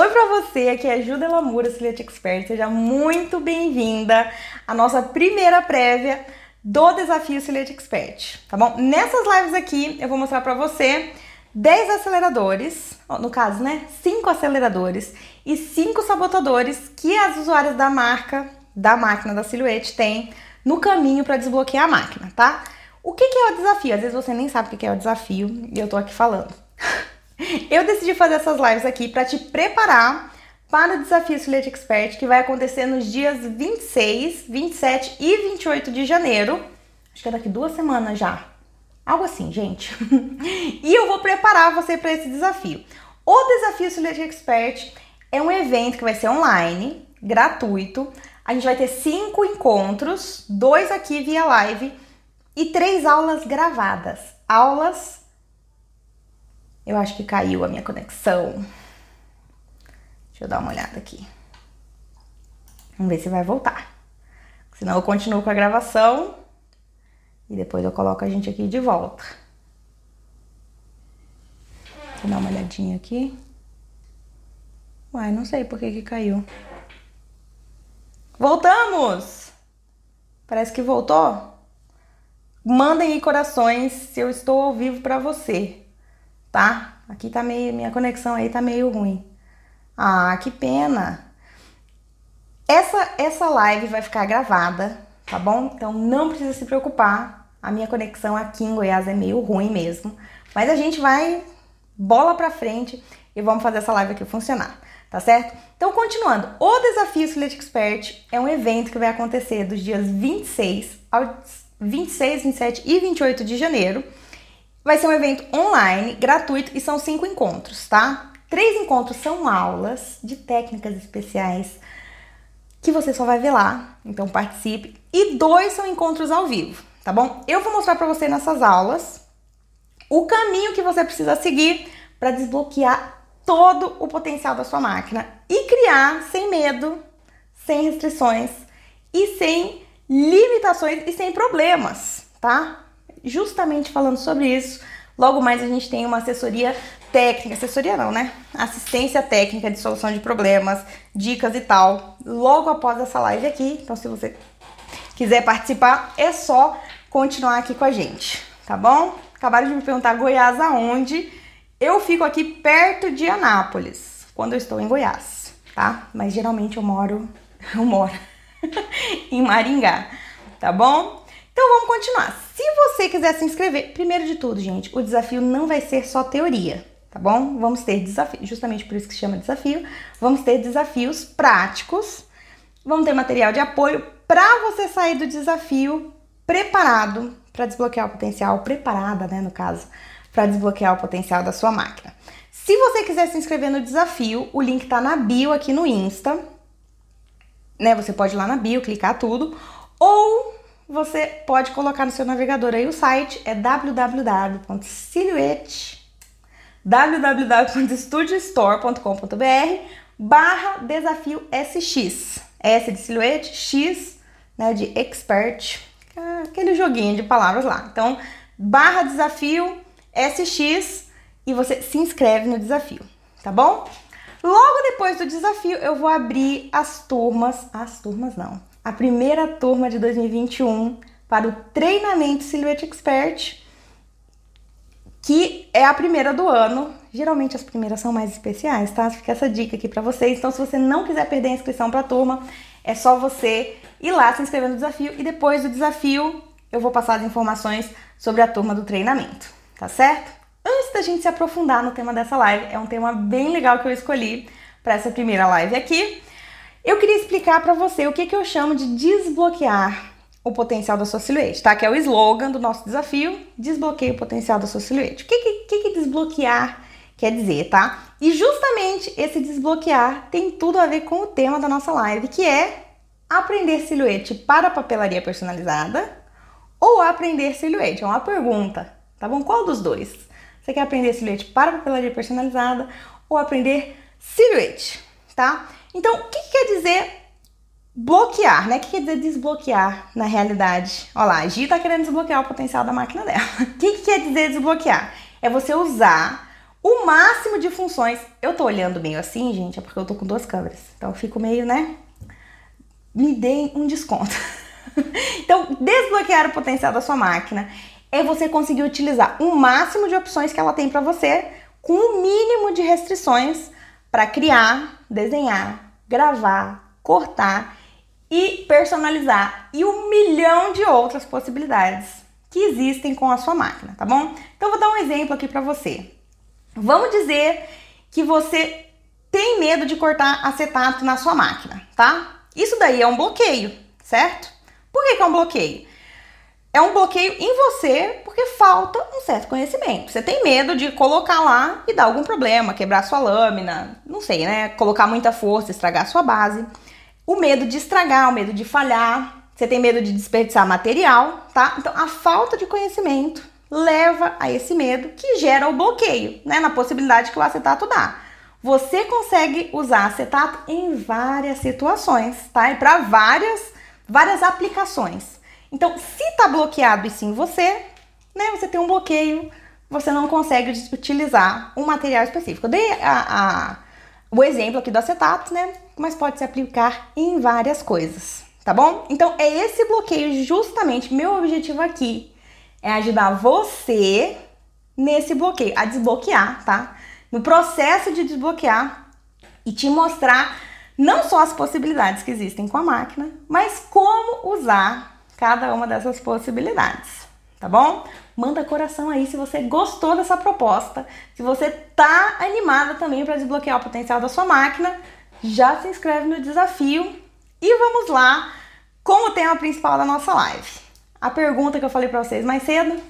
Oi para você, aqui é a Ju Delamura, Silhouette Expert. Seja muito bem-vinda à nossa primeira prévia do Desafio Silhouette Expert, tá bom? Nessas lives aqui eu vou mostrar para você 10 aceleradores, no caso, né? 5 aceleradores e 5 sabotadores que as usuárias da marca, da máquina da Silhouette têm no caminho para desbloquear a máquina, tá? O que, que é o desafio? Às vezes você nem sabe o que é o desafio e eu tô aqui falando. Eu decidi fazer essas lives aqui para te preparar para o desafio Silhouette Expert que vai acontecer nos dias 26, 27 e 28 de janeiro. Acho que é daqui duas semanas já. Algo assim, gente. e eu vou preparar você para esse desafio. O desafio Silhouette Expert é um evento que vai ser online, gratuito. A gente vai ter cinco encontros, dois aqui via live e três aulas gravadas. Aulas eu acho que caiu a minha conexão. Deixa eu dar uma olhada aqui. Vamos ver se vai voltar. Senão eu continuo com a gravação e depois eu coloco a gente aqui de volta. Vou dar uma olhadinha aqui. Uai, não sei por que que caiu. Voltamos! Parece que voltou. Mandem aí corações se eu estou ao vivo para você tá? Aqui tá meio, minha conexão aí tá meio ruim. Ah, que pena. Essa, essa live vai ficar gravada, tá bom? Então não precisa se preocupar. A minha conexão aqui em Goiás é meio ruim mesmo. Mas a gente vai bola pra frente e vamos fazer essa live aqui funcionar, tá certo? Então, continuando, o Desafio Silhouette Expert é um evento que vai acontecer dos dias 26 aos 26, 27 e 28 de janeiro. Vai ser um evento online, gratuito e são cinco encontros, tá? Três encontros são aulas de técnicas especiais que você só vai ver lá, então participe. E dois são encontros ao vivo, tá bom? Eu vou mostrar para você nessas aulas o caminho que você precisa seguir para desbloquear todo o potencial da sua máquina e criar sem medo, sem restrições e sem limitações e sem problemas, tá? Justamente falando sobre isso. Logo mais a gente tem uma assessoria técnica, assessoria não, né? Assistência técnica de solução de problemas, dicas e tal. Logo após essa live aqui. Então, se você quiser participar, é só continuar aqui com a gente, tá bom? Acabaram de me perguntar Goiás aonde? Eu fico aqui perto de Anápolis, quando eu estou em Goiás, tá? Mas geralmente eu moro, eu moro em Maringá, tá bom? Então vamos continuar. Se você quiser se inscrever, primeiro de tudo, gente, o desafio não vai ser só teoria, tá bom? Vamos ter desafios, justamente por isso que se chama desafio. Vamos ter desafios práticos. Vamos ter material de apoio para você sair do desafio preparado para desbloquear o potencial, preparada, né, no caso, para desbloquear o potencial da sua máquina. Se você quiser se inscrever no desafio, o link tá na bio aqui no Insta. Né, você pode ir lá na bio, clicar tudo, ou você pode colocar no seu navegador aí o site é www.silhouette www.studiostore.com.br barra desafio SX. S de silhuete, X né, de expert, é aquele joguinho de palavras lá. Então, barra desafio SX e você se inscreve no desafio, tá bom? Logo depois do desafio, eu vou abrir as turmas, as turmas não, a primeira turma de 2021 para o treinamento Silhouette Expert, que é a primeira do ano. Geralmente as primeiras são mais especiais, tá? Fica essa dica aqui para vocês. Então, se você não quiser perder a inscrição para a turma, é só você ir lá se inscrever no desafio e depois do desafio eu vou passar as informações sobre a turma do treinamento, tá certo? Antes da gente se aprofundar no tema dessa live, é um tema bem legal que eu escolhi para essa primeira live aqui. Eu queria explicar para você o que, que eu chamo de desbloquear o potencial da sua silhuete, tá? Que é o slogan do nosso desafio, desbloqueie o potencial da sua silhuete. O que, que, que desbloquear quer dizer, tá? E justamente esse desbloquear tem tudo a ver com o tema da nossa live, que é aprender silhuete para papelaria personalizada ou aprender silhuete? É uma pergunta, tá bom? Qual dos dois? Você quer aprender silhuete para papelaria personalizada ou aprender silhuete, tá? Então, o que, quer dizer bloquear, né? O que quer dizer desbloquear na realidade? Olha lá, a Gi tá querendo desbloquear o potencial da máquina dela. O que, que quer dizer desbloquear? É você usar o máximo de funções. Eu tô olhando meio assim, gente, é porque eu tô com duas câmeras. Então eu fico meio, né? Me deem um desconto. então, desbloquear o potencial da sua máquina é você conseguir utilizar o máximo de opções que ela tem para você com o mínimo de restrições para criar, desenhar, gravar, cortar e personalizar e um milhão de outras possibilidades que existem com a sua máquina, tá bom? Então vou dar um exemplo aqui para você. Vamos dizer que você tem medo de cortar acetato na sua máquina, tá? Isso daí é um bloqueio, certo? Por que, que é um bloqueio? É um bloqueio em você porque falta um certo conhecimento. Você tem medo de colocar lá e dar algum problema, quebrar sua lâmina, não sei, né? Colocar muita força, estragar sua base. O medo de estragar, o medo de falhar, você tem medo de desperdiçar material, tá? Então a falta de conhecimento leva a esse medo que gera o bloqueio, né? Na possibilidade que o acetato dá. Você consegue usar acetato em várias situações, tá? E para várias, várias aplicações. Então, se tá bloqueado isso em você, né? Você tem um bloqueio, você não consegue utilizar um material específico. Eu dei a, a, o exemplo aqui do acetato, né? Mas pode se aplicar em várias coisas, tá bom? Então, é esse bloqueio justamente meu objetivo aqui é ajudar você nesse bloqueio, a desbloquear, tá? No processo de desbloquear e te mostrar não só as possibilidades que existem com a máquina, mas como usar cada uma dessas possibilidades, tá bom? Manda coração aí se você gostou dessa proposta, se você tá animada também para desbloquear o potencial da sua máquina, já se inscreve no desafio e vamos lá com o tema principal da nossa live a pergunta que eu falei para vocês mais cedo: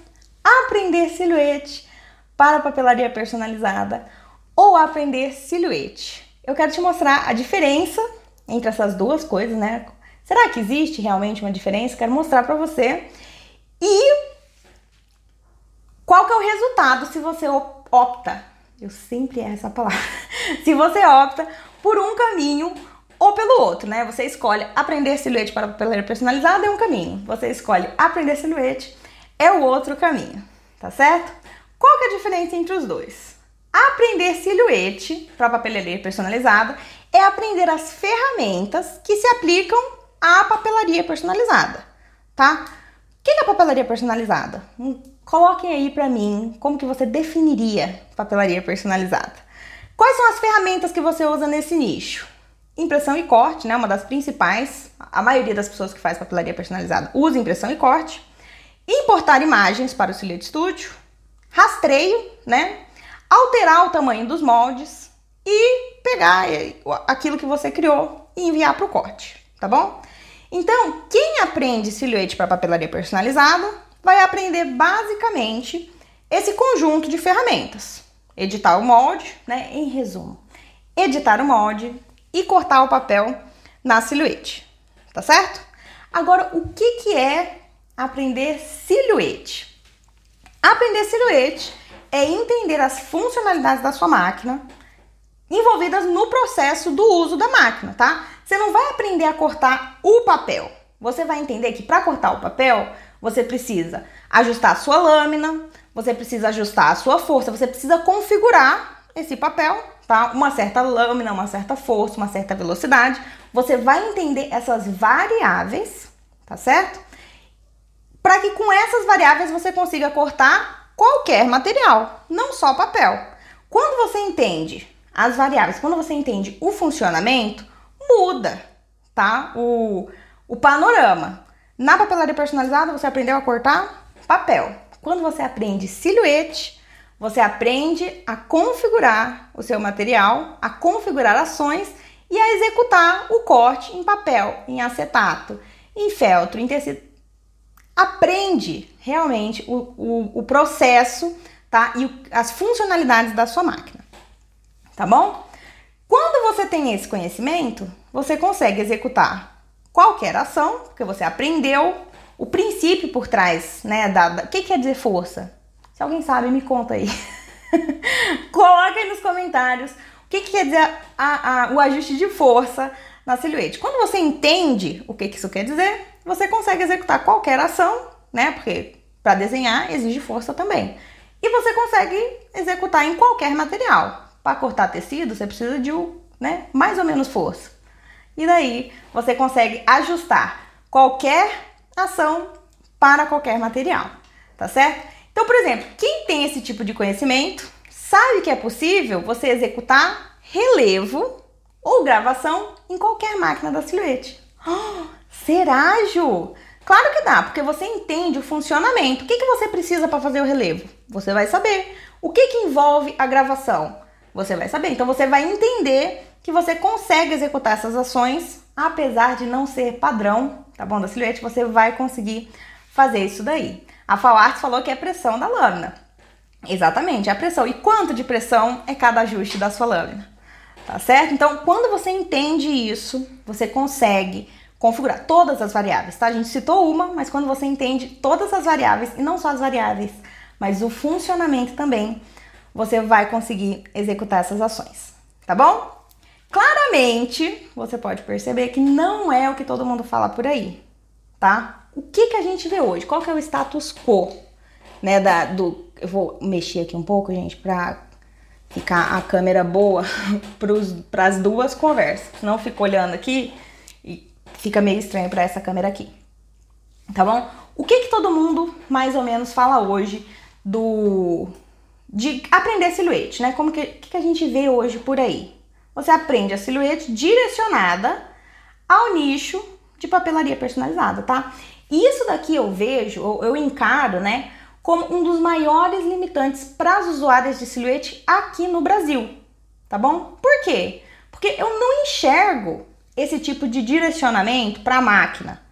aprender silhuete para papelaria personalizada ou aprender silhuete. Eu quero te mostrar a diferença entre essas duas coisas, né? Será que existe realmente uma diferença? Quero mostrar para você. E qual que é o resultado se você opta? Eu sempre erro essa palavra. se você opta por um caminho ou pelo outro, né? Você escolhe aprender silhuete para papelaria personalizada é um caminho. Você escolhe aprender silhuete é o outro caminho, tá certo? Qual que é a diferença entre os dois? Aprender silhuete para papelaria personalizada é aprender as ferramentas que se aplicam à papelaria personalizada, tá? O que é papelaria personalizada? Hum, coloquem aí para mim como que você definiria papelaria personalizada. Quais são as ferramentas que você usa nesse nicho? Impressão e corte, né? Uma das principais. A maioria das pessoas que faz papelaria personalizada usa impressão e corte. Importar imagens para o Silhouette Studio. Rastreio, né? Alterar o tamanho dos moldes e pegar aquilo que você criou e enviar para o corte, tá bom? Então, quem aprende silhuete para papelaria personalizada vai aprender basicamente esse conjunto de ferramentas. Editar o molde, né? Em resumo, editar o molde, e cortar o papel na silhuete, tá certo? Agora, o que, que é aprender silhuete? Aprender silhuete é entender as funcionalidades da sua máquina envolvidas no processo do uso da máquina, tá? Você não vai aprender a cortar o papel. Você vai entender que para cortar o papel, você precisa ajustar a sua lâmina, você precisa ajustar a sua força, você precisa configurar esse papel tá? Uma certa lâmina, uma certa força, uma certa velocidade. Você vai entender essas variáveis, tá certo? Para que com essas variáveis você consiga cortar qualquer material, não só papel. Quando você entende as variáveis, quando você entende o funcionamento, muda, tá? O, o panorama. Na papelaria personalizada, você aprendeu a cortar papel. Quando você aprende silhuete, você aprende a configurar o seu material, a configurar ações e a executar o corte em papel, em acetato, em feltro, em tecido. Aprende realmente o, o, o processo tá? e as funcionalidades da sua máquina. Tá bom? Quando você tem esse conhecimento, você consegue executar qualquer ação, porque você aprendeu o princípio por trás, né? Da, da, o que quer dizer força? Se alguém sabe, me conta aí. Coloca aí nos comentários o que, que quer dizer a, a, o ajuste de força na silhuete. Quando você entende o que, que isso quer dizer, você consegue executar qualquer ação, né? Porque para desenhar exige força também. E você consegue executar em qualquer material. Para cortar tecido, você precisa de né, mais ou menos força. E daí você consegue ajustar qualquer ação para qualquer material, tá certo? Então, por exemplo, quem tem esse tipo de conhecimento sabe que é possível você executar relevo ou gravação em qualquer máquina da silhuete. Oh, será, Ju? Claro que dá, porque você entende o funcionamento. O que, que você precisa para fazer o relevo? Você vai saber. O que, que envolve a gravação? Você vai saber. Então você vai entender que você consegue executar essas ações, apesar de não ser padrão, tá bom? Da silhuete, você vai conseguir fazer isso daí. A Falart falou que é pressão da lâmina. Exatamente, é a pressão. E quanto de pressão é cada ajuste da sua lâmina? Tá certo? Então, quando você entende isso, você consegue configurar todas as variáveis, tá? A gente citou uma, mas quando você entende todas as variáveis, e não só as variáveis, mas o funcionamento também, você vai conseguir executar essas ações, tá bom? Claramente, você pode perceber que não é o que todo mundo fala por aí, tá? O que, que a gente vê hoje? Qual que é o status quo, né, da, do... Eu vou mexer aqui um pouco, gente, pra ficar a câmera boa para as duas conversas. Não fico olhando aqui e fica meio estranho para essa câmera aqui. Tá bom? O que que todo mundo mais ou menos fala hoje do de aprender silhuete, né? Como que, que a gente vê hoje por aí? Você aprende a silhuete direcionada ao nicho de papelaria personalizada, tá? Isso daqui eu vejo, eu encaro, né, como um dos maiores limitantes para as usuárias de silhuete aqui no Brasil, tá bom? Por quê? Porque eu não enxergo esse tipo de direcionamento para a máquina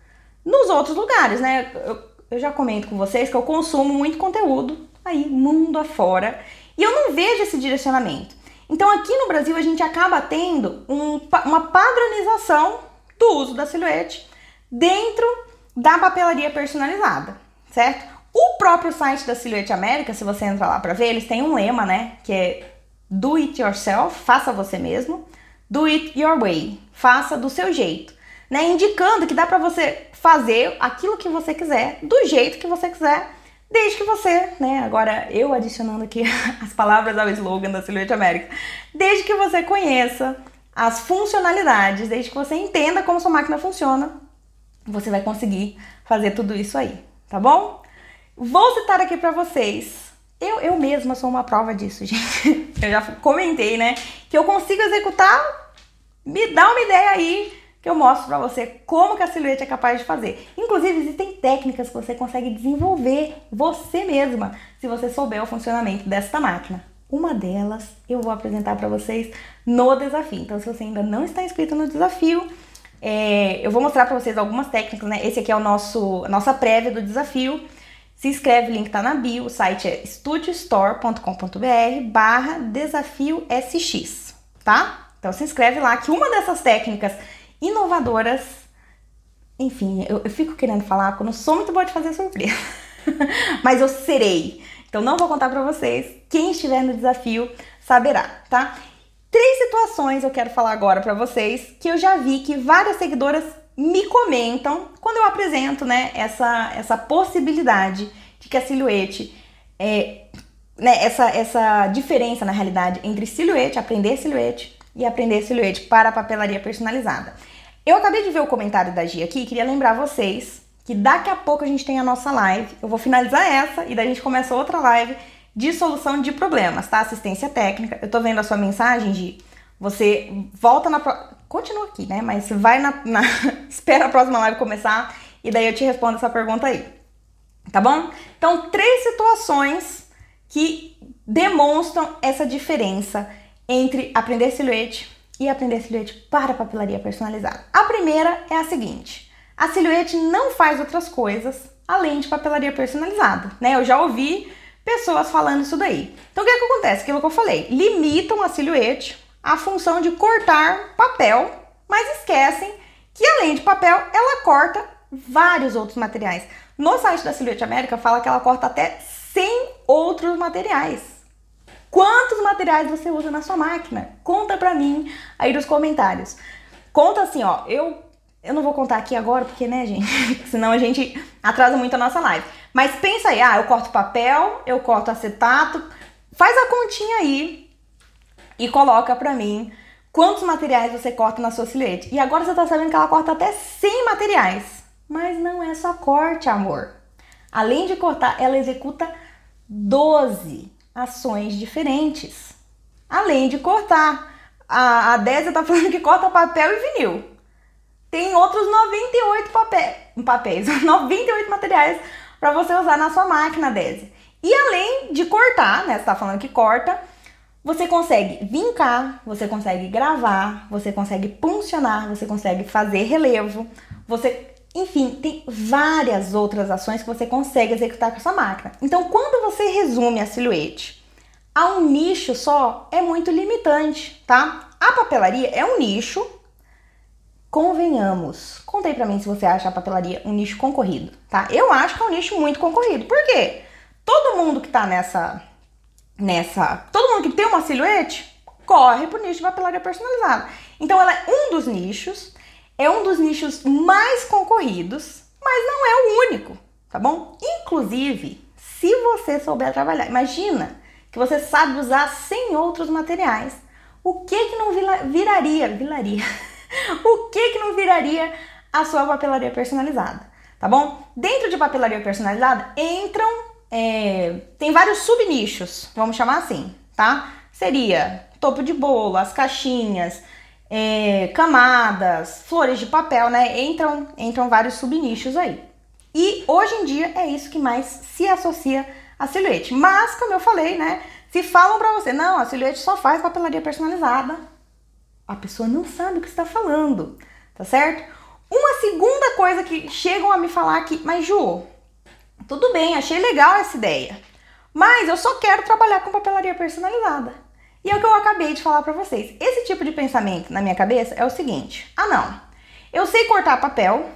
nos outros lugares, né? Eu, eu já comento com vocês que eu consumo muito conteúdo aí mundo afora e eu não vejo esse direcionamento. Então aqui no Brasil a gente acaba tendo um, uma padronização do uso da silhuete dentro da papelaria personalizada, certo? O próprio site da Silhouette América, se você entrar lá para ver, eles têm um lema, né? Que é Do it yourself, faça você mesmo. Do it your way, faça do seu jeito, né? Indicando que dá para você fazer aquilo que você quiser, do jeito que você quiser, desde que você, né? Agora eu adicionando aqui as palavras ao slogan da Silhouette América, desde que você conheça as funcionalidades, desde que você entenda como sua máquina funciona, você vai conseguir fazer tudo isso aí, tá bom? Vou citar aqui para vocês. Eu, eu mesma sou uma prova disso, gente. Eu já comentei, né? Que eu consigo executar. Me dá uma ideia aí que eu mostro para você como que a silhuete é capaz de fazer. Inclusive, existem técnicas que você consegue desenvolver você mesma, se você souber o funcionamento desta máquina. Uma delas eu vou apresentar para vocês no desafio. Então, se você ainda não está inscrito no desafio, é, eu vou mostrar para vocês algumas técnicas, né? Esse aqui é o nosso, a nossa prévia do desafio. Se inscreve, o link tá na bio, o site é studiostore.com.br barra desafio SX, tá? Então se inscreve lá que uma dessas técnicas inovadoras, enfim, eu, eu fico querendo falar que eu não sou muito boa de fazer surpresa, mas eu serei. Então não vou contar para vocês, quem estiver no desafio saberá, tá? Três situações eu quero falar agora para vocês que eu já vi que várias seguidoras me comentam quando eu apresento né, essa, essa possibilidade de que a silhuete é, né, essa, essa diferença na realidade entre silhuete, aprender silhuete e aprender silhuete para papelaria personalizada. Eu acabei de ver o comentário da Gia aqui e queria lembrar vocês que daqui a pouco a gente tem a nossa live. Eu vou finalizar essa e daí a gente começa outra live de solução de problemas, tá? Assistência técnica. Eu tô vendo a sua mensagem de você volta na continua aqui, né? Mas vai na, na, espera a próxima live começar e daí eu te respondo essa pergunta aí. Tá bom? Então, três situações que demonstram essa diferença entre aprender silhuete e aprender silhuete para papelaria personalizada. A primeira é a seguinte: a silhuete não faz outras coisas além de papelaria personalizada, né? Eu já ouvi pessoas falando isso daí. Então, o que, é que acontece? Aquilo que eu falei, limitam a silhuete a função de cortar papel, mas esquecem que além de papel, ela corta vários outros materiais. No site da Silhouette América fala que ela corta até 100 outros materiais. Quantos materiais você usa na sua máquina? Conta pra mim aí nos comentários. Conta assim, ó, eu eu não vou contar aqui agora, porque, né, gente? Senão a gente atrasa muito a nossa live. Mas pensa aí, ah, eu corto papel, eu corto acetato. Faz a continha aí e coloca pra mim quantos materiais você corta na sua silhuete. E agora você tá sabendo que ela corta até 100 materiais. Mas não é só corte, amor. Além de cortar, ela executa 12 ações diferentes. Além de cortar. A, a Désia tá falando que corta papel e vinil. Tem outros 98 papéis, papéis 98 materiais para você usar na sua máquina, Désia. E além de cortar, né? Você tá falando que corta, você consegue vincar, você consegue gravar, você consegue puncionar, você consegue fazer relevo, você, enfim, tem várias outras ações que você consegue executar com a sua máquina. Então, quando você resume a silhuete a um nicho só, é muito limitante, tá? A papelaria é um nicho, convenhamos. Conta aí pra mim se você acha a papelaria um nicho concorrido, tá? Eu acho que é um nicho muito concorrido. Por quê? Todo mundo que tá nessa nessa, todo mundo que tem uma silhuete corre pro nicho de papelaria personalizada. Então ela é um dos nichos, é um dos nichos mais concorridos, mas não é o único, tá bom? Inclusive, se você souber trabalhar, imagina que você sabe usar 100 outros materiais. O que que não viraria, viraria? o que que não viraria a sua papelaria personalizada, tá bom? Dentro de papelaria personalizada entram é, tem vários subnichos, vamos chamar assim, tá? Seria topo de bolo, as caixinhas, é, camadas, flores de papel, né? Entram, entram vários subnichos aí. E hoje em dia é isso que mais se associa a silhuete. Mas, como eu falei, né? Se falam pra você, não, a silhuete só faz papelaria personalizada, a pessoa não sabe o que está falando, tá certo? Uma segunda coisa que chegam a me falar aqui, mas Ju, tudo bem, achei legal essa ideia. Mas eu só quero trabalhar com papelaria personalizada. E é o que eu acabei de falar para vocês. Esse tipo de pensamento na minha cabeça é o seguinte: ah, não, eu sei cortar papel,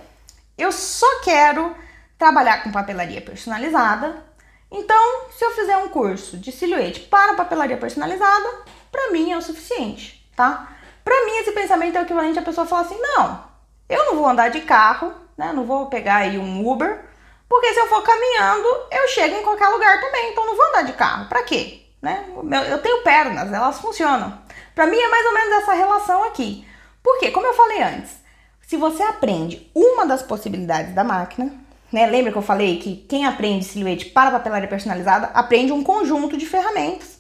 eu só quero trabalhar com papelaria personalizada. Então, se eu fizer um curso de silhuete para papelaria personalizada, para mim é o suficiente, tá? Para mim, esse pensamento é o equivalente a pessoa falar assim: não, eu não vou andar de carro, né? Não vou pegar aí um Uber porque se eu for caminhando, eu chego em qualquer lugar também, então não vou andar de carro. Para quê? Né? Eu tenho pernas, elas funcionam. Para mim é mais ou menos essa relação aqui. Porque, como eu falei antes, se você aprende uma das possibilidades da máquina, né? Lembra que eu falei que quem aprende silhuete para papelaria personalizada aprende um conjunto de ferramentas.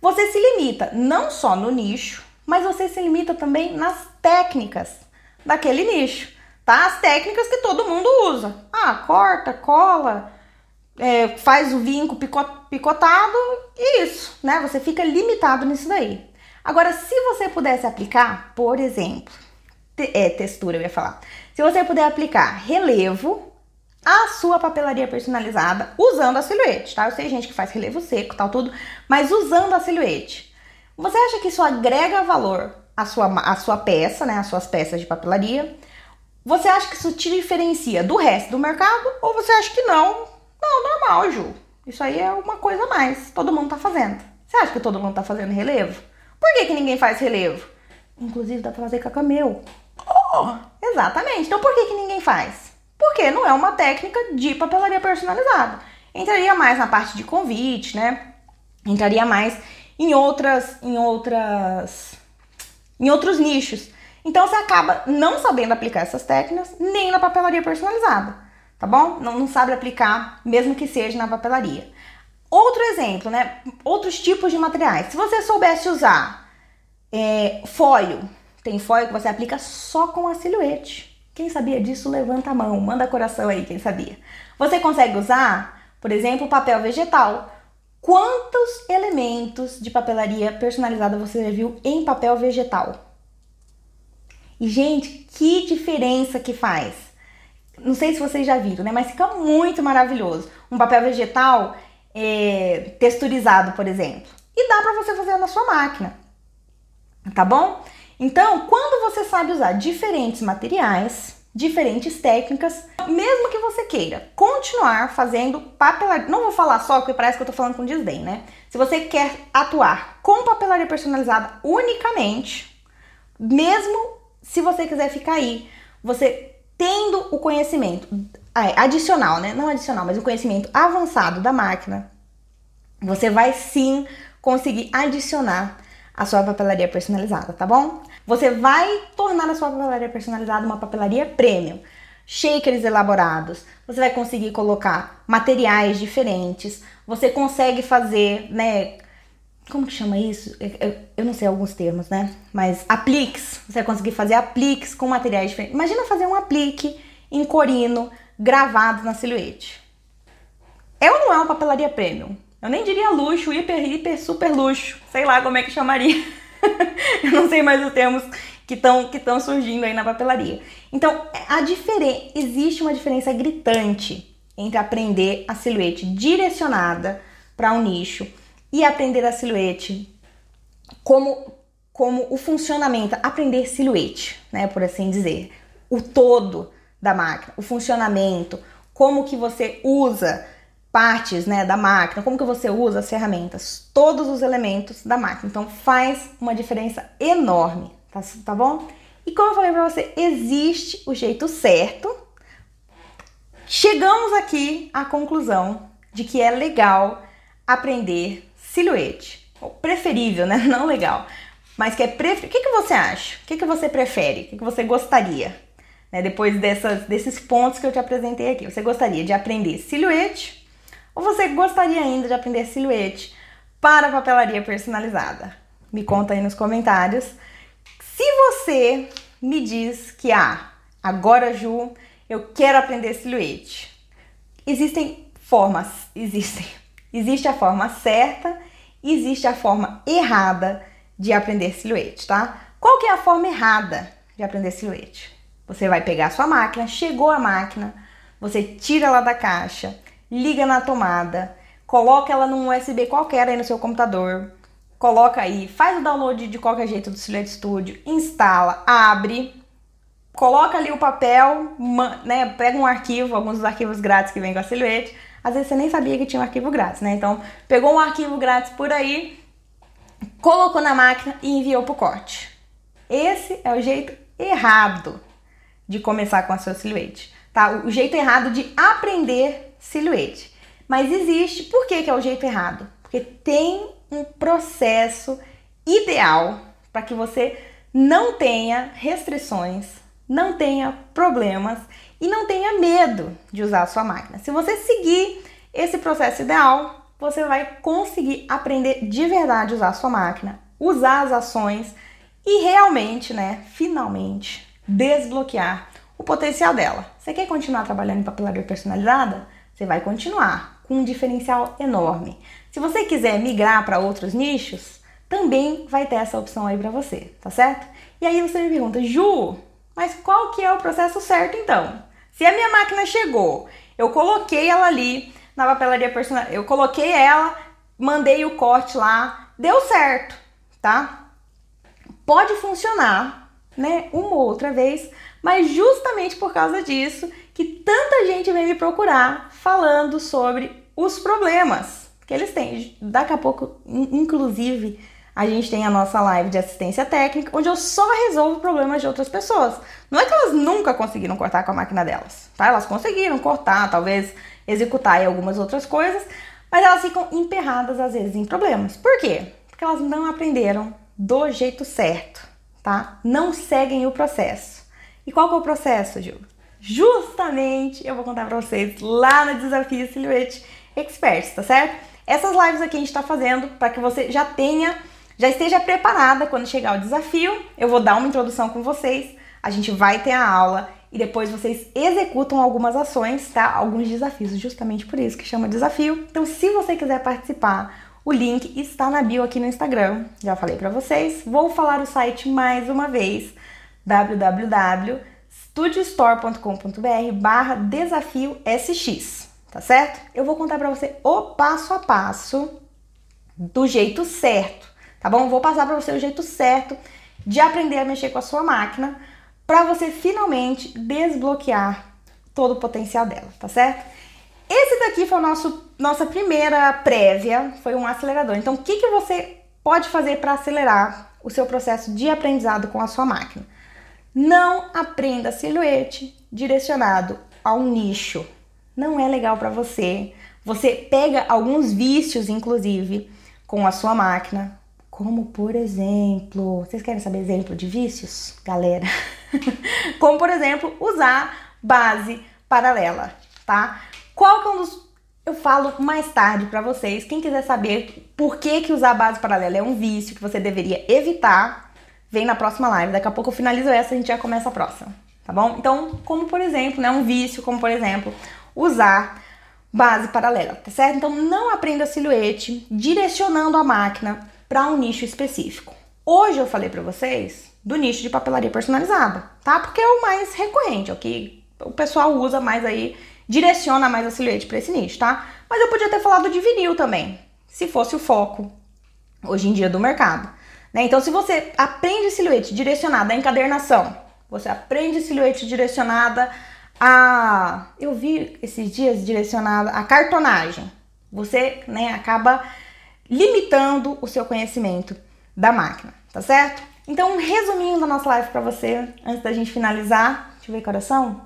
Você se limita não só no nicho, mas você se limita também nas técnicas daquele nicho tá? As técnicas que todo mundo usa. Ah, corta, cola, é, faz o vinco picotado e isso, né? Você fica limitado nisso daí. Agora, se você pudesse aplicar, por exemplo, te, é, textura, eu ia falar. Se você puder aplicar relevo à sua papelaria personalizada usando a silhuete, tá? Eu sei gente que faz relevo seco, tal, tudo, mas usando a silhuete. Você acha que isso agrega valor à sua, à sua peça, né? Às suas peças de papelaria? Você acha que isso te diferencia do resto do mercado ou você acha que não? Não, normal, Ju. Isso aí é uma coisa a mais. Todo mundo tá fazendo. Você acha que todo mundo tá fazendo relevo? Por que, que ninguém faz relevo? Inclusive dá pra fazer cacameu. Oh, exatamente. Então por que, que ninguém faz? Porque não é uma técnica de papelaria personalizada. Entraria mais na parte de convite, né? Entraria mais em outras, em outras, em outros nichos. Então você acaba não sabendo aplicar essas técnicas nem na papelaria personalizada, tá bom? Não, não sabe aplicar, mesmo que seja na papelaria. Outro exemplo, né? Outros tipos de materiais. Se você soubesse usar é, tem foil que você aplica só com a silhuete. Quem sabia disso, levanta a mão, manda coração aí, quem sabia. Você consegue usar, por exemplo, papel vegetal. Quantos elementos de papelaria personalizada você já viu em papel vegetal? E, gente, que diferença que faz! Não sei se vocês já viram, né? Mas fica muito maravilhoso. Um papel vegetal é, texturizado, por exemplo. E dá para você fazer na sua máquina, tá bom? Então, quando você sabe usar diferentes materiais, diferentes técnicas, mesmo que você queira continuar fazendo papelaria, não vou falar só porque parece que eu tô falando com desdém, né? Se você quer atuar com papelaria personalizada unicamente, mesmo se você quiser ficar aí você tendo o conhecimento adicional, né? Não adicional, mas o conhecimento avançado da máquina, você vai sim conseguir adicionar a sua papelaria personalizada, tá bom? Você vai tornar a sua papelaria personalizada uma papelaria premium. Shakers elaborados, você vai conseguir colocar materiais diferentes, você consegue fazer, né? Como que chama isso? Eu, eu não sei alguns termos, né? Mas apliques, você vai conseguir fazer apliques com materiais diferentes. Imagina fazer um aplique em corino gravado na silhuete. É ou não é uma papelaria premium? Eu nem diria luxo, hiper, hiper, super luxo. Sei lá como é que chamaria. eu não sei mais os termos que estão que surgindo aí na papelaria. Então, a diferença existe uma diferença gritante entre aprender a silhuete direcionada para um nicho e aprender a silhuete como como o funcionamento, aprender silhuete, né, por assim dizer, o todo da máquina, o funcionamento, como que você usa partes né, da máquina, como que você usa as ferramentas, todos os elementos da máquina. Então faz uma diferença enorme, tá, tá bom? E como eu falei para você, existe o jeito certo. Chegamos aqui à conclusão de que é legal aprender silhuete. Preferível, né? Não legal. Mas que é prefer... O que, que você acha? O que, que você prefere? O que, que você gostaria? Né? Depois dessas, desses pontos que eu te apresentei aqui. Você gostaria de aprender silhuete ou você gostaria ainda de aprender silhuete para papelaria personalizada? Me conta aí nos comentários. Se você me diz que ah, agora Ju, eu quero aprender silhuete. Existem formas, existem. Existe a forma certa e existe a forma errada de aprender silhuete, tá? Qual que é a forma errada de aprender silhuete? Você vai pegar a sua máquina, chegou a máquina, você tira ela da caixa, liga na tomada, coloca ela num USB qualquer aí no seu computador, coloca aí, faz o download de qualquer jeito do Silhouette Studio, instala, abre, coloca ali o papel, né, pega um arquivo, alguns dos arquivos grátis que vem com a Silhouette, às vezes você nem sabia que tinha um arquivo grátis, né? Então, pegou um arquivo grátis por aí, colocou na máquina e enviou pro corte. Esse é o jeito errado de começar com a sua silhuete, tá? O jeito errado de aprender silhuete. Mas existe, por que, que é o jeito errado? Porque tem um processo ideal para que você não tenha restrições, não tenha problemas e não tenha medo de usar a sua máquina. Se você seguir esse processo ideal, você vai conseguir aprender de verdade a usar a sua máquina, usar as ações e realmente, né, finalmente desbloquear o potencial dela. Você quer continuar trabalhando em papelaria personalizada? você vai continuar com um diferencial enorme. Se você quiser migrar para outros nichos, também vai ter essa opção aí para você, tá certo? E aí você me pergunta, Ju, mas qual que é o processo certo então? Se a minha máquina chegou, eu coloquei ela ali na papelaria personal, eu coloquei ela, mandei o corte lá, deu certo, tá? Pode funcionar, né, uma ou outra vez, mas justamente por causa disso que tanta gente vem me procurar falando sobre os problemas que eles têm. Daqui a pouco, inclusive, a gente tem a nossa live de assistência técnica, onde eu só resolvo problemas de outras pessoas. Não é que elas nunca conseguiram cortar com a máquina delas, tá? Elas conseguiram cortar, talvez executar algumas outras coisas, mas elas ficam emperradas às vezes em problemas. Por quê? Porque elas não aprenderam do jeito certo, tá? Não seguem o processo. E qual que é o processo, Gil? justamente eu vou contar pra vocês lá no Desafio Silhouette Experts, tá certo? Essas lives aqui a gente tá fazendo para que você já tenha, já esteja preparada quando chegar o desafio. Eu vou dar uma introdução com vocês, a gente vai ter a aula e depois vocês executam algumas ações, tá? Alguns desafios, justamente por isso que chama desafio. Então, se você quiser participar, o link está na bio aqui no Instagram. Já falei para vocês. Vou falar o site mais uma vez: www studiostore.com.br barra desafio SX, tá certo? Eu vou contar para você o passo a passo do jeito certo, tá bom? Vou passar para você o jeito certo de aprender a mexer com a sua máquina para você finalmente desbloquear todo o potencial dela, tá certo? Esse daqui foi o nosso nossa primeira prévia, foi um acelerador. Então, o que, que você pode fazer para acelerar o seu processo de aprendizado com a sua máquina? Não aprenda silhuete direcionado a um nicho. Não é legal para você. Você pega alguns vícios, inclusive, com a sua máquina, como por exemplo, vocês querem saber exemplo de vícios, galera? Como por exemplo, usar base paralela, tá? Qual que é um dos eu falo mais tarde para vocês. Quem quiser saber por que que usar base paralela é um vício que você deveria evitar, vem na próxima live. Daqui a pouco eu finalizo essa, a gente já começa a próxima, tá bom? Então, como por exemplo, né, um vício, como por exemplo, usar base paralela, tá certo? Então, não aprenda silhuete direcionando a máquina para um nicho específico. Hoje eu falei para vocês do nicho de papelaria personalizada, tá? Porque é o mais recorrente, é o que o pessoal usa mais aí, direciona mais a silhuete para esse nicho, tá? Mas eu podia ter falado de vinil também, se fosse o foco hoje em dia do mercado. Né? Então, se você aprende silhuete direcionada à encadernação, você aprende silhuete direcionada a. Eu vi esses dias direcionada à cartonagem. Você né, acaba limitando o seu conhecimento da máquina, tá certo? Então, um resuminho da nossa live para você, antes da gente finalizar. Deixa eu ver coração.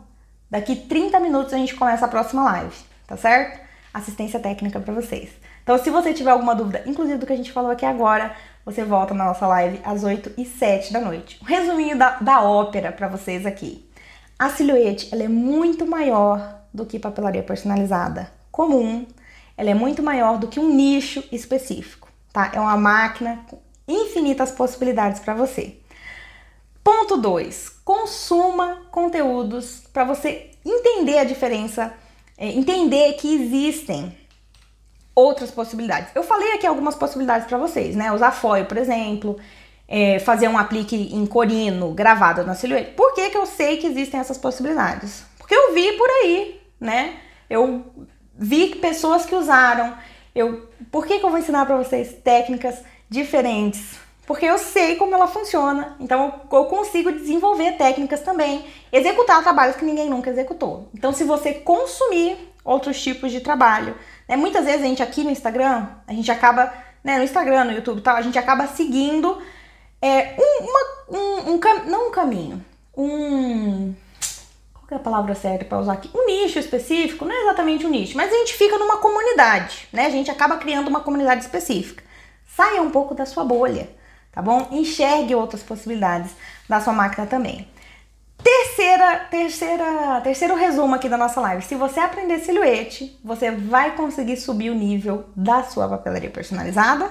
Daqui 30 minutos a gente começa a próxima live, tá certo? Assistência técnica para vocês. Então, se você tiver alguma dúvida, inclusive do que a gente falou aqui agora, você volta na nossa live às 8 e 7 da noite. Um resuminho da, da ópera para vocês aqui. A silhuete ela é muito maior do que papelaria personalizada comum ela é muito maior do que um nicho específico, tá? É uma máquina com infinitas possibilidades para você. Ponto 2. Consuma conteúdos para você entender a diferença, é, entender que existem outras possibilidades. Eu falei aqui algumas possibilidades para vocês, né? Usar foil, por exemplo, é, fazer um aplique em corino gravado na silhuete. Por que, que eu sei que existem essas possibilidades? Porque eu vi por aí, né? Eu vi pessoas que usaram. Eu, por que, que eu vou ensinar para vocês técnicas diferentes? Porque eu sei como ela funciona, então eu consigo desenvolver técnicas também, executar trabalhos que ninguém nunca executou. Então, se você consumir outros tipos de trabalho, né, muitas vezes a gente aqui no Instagram, a gente acaba, né, no Instagram, no YouTube, tal, a gente acaba seguindo é, um, uma, um, um, não um caminho, um a palavra certa para usar aqui? Um nicho específico, não é exatamente um nicho, mas a gente fica numa comunidade, né? A gente acaba criando uma comunidade específica. Saia um pouco da sua bolha, tá bom? Enxergue outras possibilidades da sua máquina também. Terceira, terceira, terceiro resumo aqui da nossa live. Se você aprender silhuete, você vai conseguir subir o nível da sua papelaria personalizada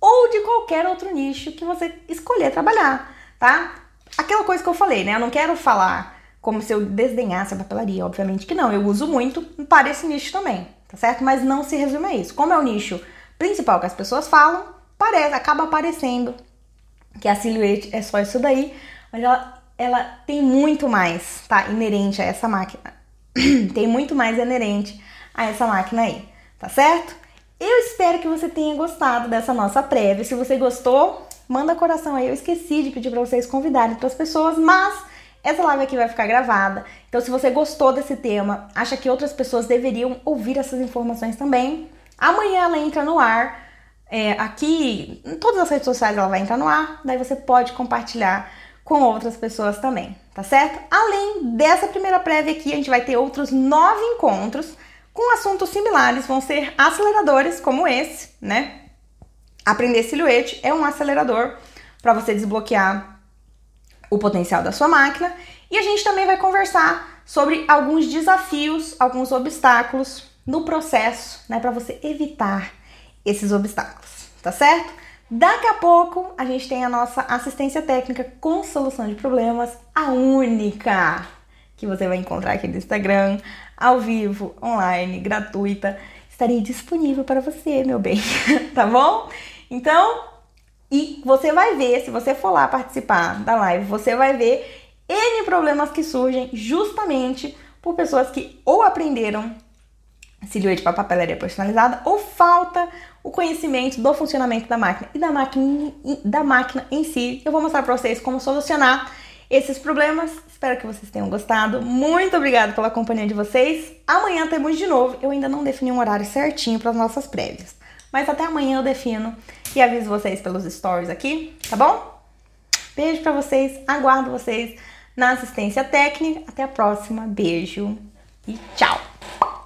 ou de qualquer outro nicho que você escolher trabalhar, tá? Aquela coisa que eu falei, né? Eu não quero falar como se eu desdenhasse a papelaria, obviamente que não. Eu uso muito para esse nicho também, tá certo? Mas não se resume a isso. Como é o nicho principal que as pessoas falam, parece, acaba aparecendo que a silhuete é só isso daí, mas ela, ela tem muito mais, tá? Inerente a essa máquina. tem muito mais inerente a essa máquina aí, tá certo? Eu espero que você tenha gostado dessa nossa prévia. Se você gostou, manda coração aí. Eu esqueci de pedir para vocês convidarem outras pessoas, mas essa live aqui vai ficar gravada, então se você gostou desse tema, acha que outras pessoas deveriam ouvir essas informações também, amanhã ela entra no ar. É, aqui, em todas as redes sociais ela vai entrar no ar, daí você pode compartilhar com outras pessoas também, tá certo? Além dessa primeira prévia aqui, a gente vai ter outros nove encontros com assuntos similares, vão ser aceleradores como esse, né? Aprender silhuete é um acelerador para você desbloquear o potencial da sua máquina e a gente também vai conversar sobre alguns desafios, alguns obstáculos no processo, né, para você evitar esses obstáculos, tá certo? Daqui a pouco a gente tem a nossa assistência técnica com solução de problemas, a única que você vai encontrar aqui no Instagram, ao vivo, online, gratuita. Estarei disponível para você, meu bem, tá bom? Então, e você vai ver, se você for lá participar da live, você vai ver N problemas que surgem justamente por pessoas que ou aprenderam silhuete para papelaria personalizada ou falta o conhecimento do funcionamento da máquina e da máquina, da máquina em si. Eu vou mostrar para vocês como solucionar esses problemas. Espero que vocês tenham gostado. Muito obrigada pela companhia de vocês. Amanhã temos de novo. Eu ainda não defini um horário certinho para as nossas prévias, mas até amanhã eu defino e aviso vocês pelos stories aqui, tá bom? Beijo para vocês, aguardo vocês na assistência técnica. Até a próxima. Beijo e tchau!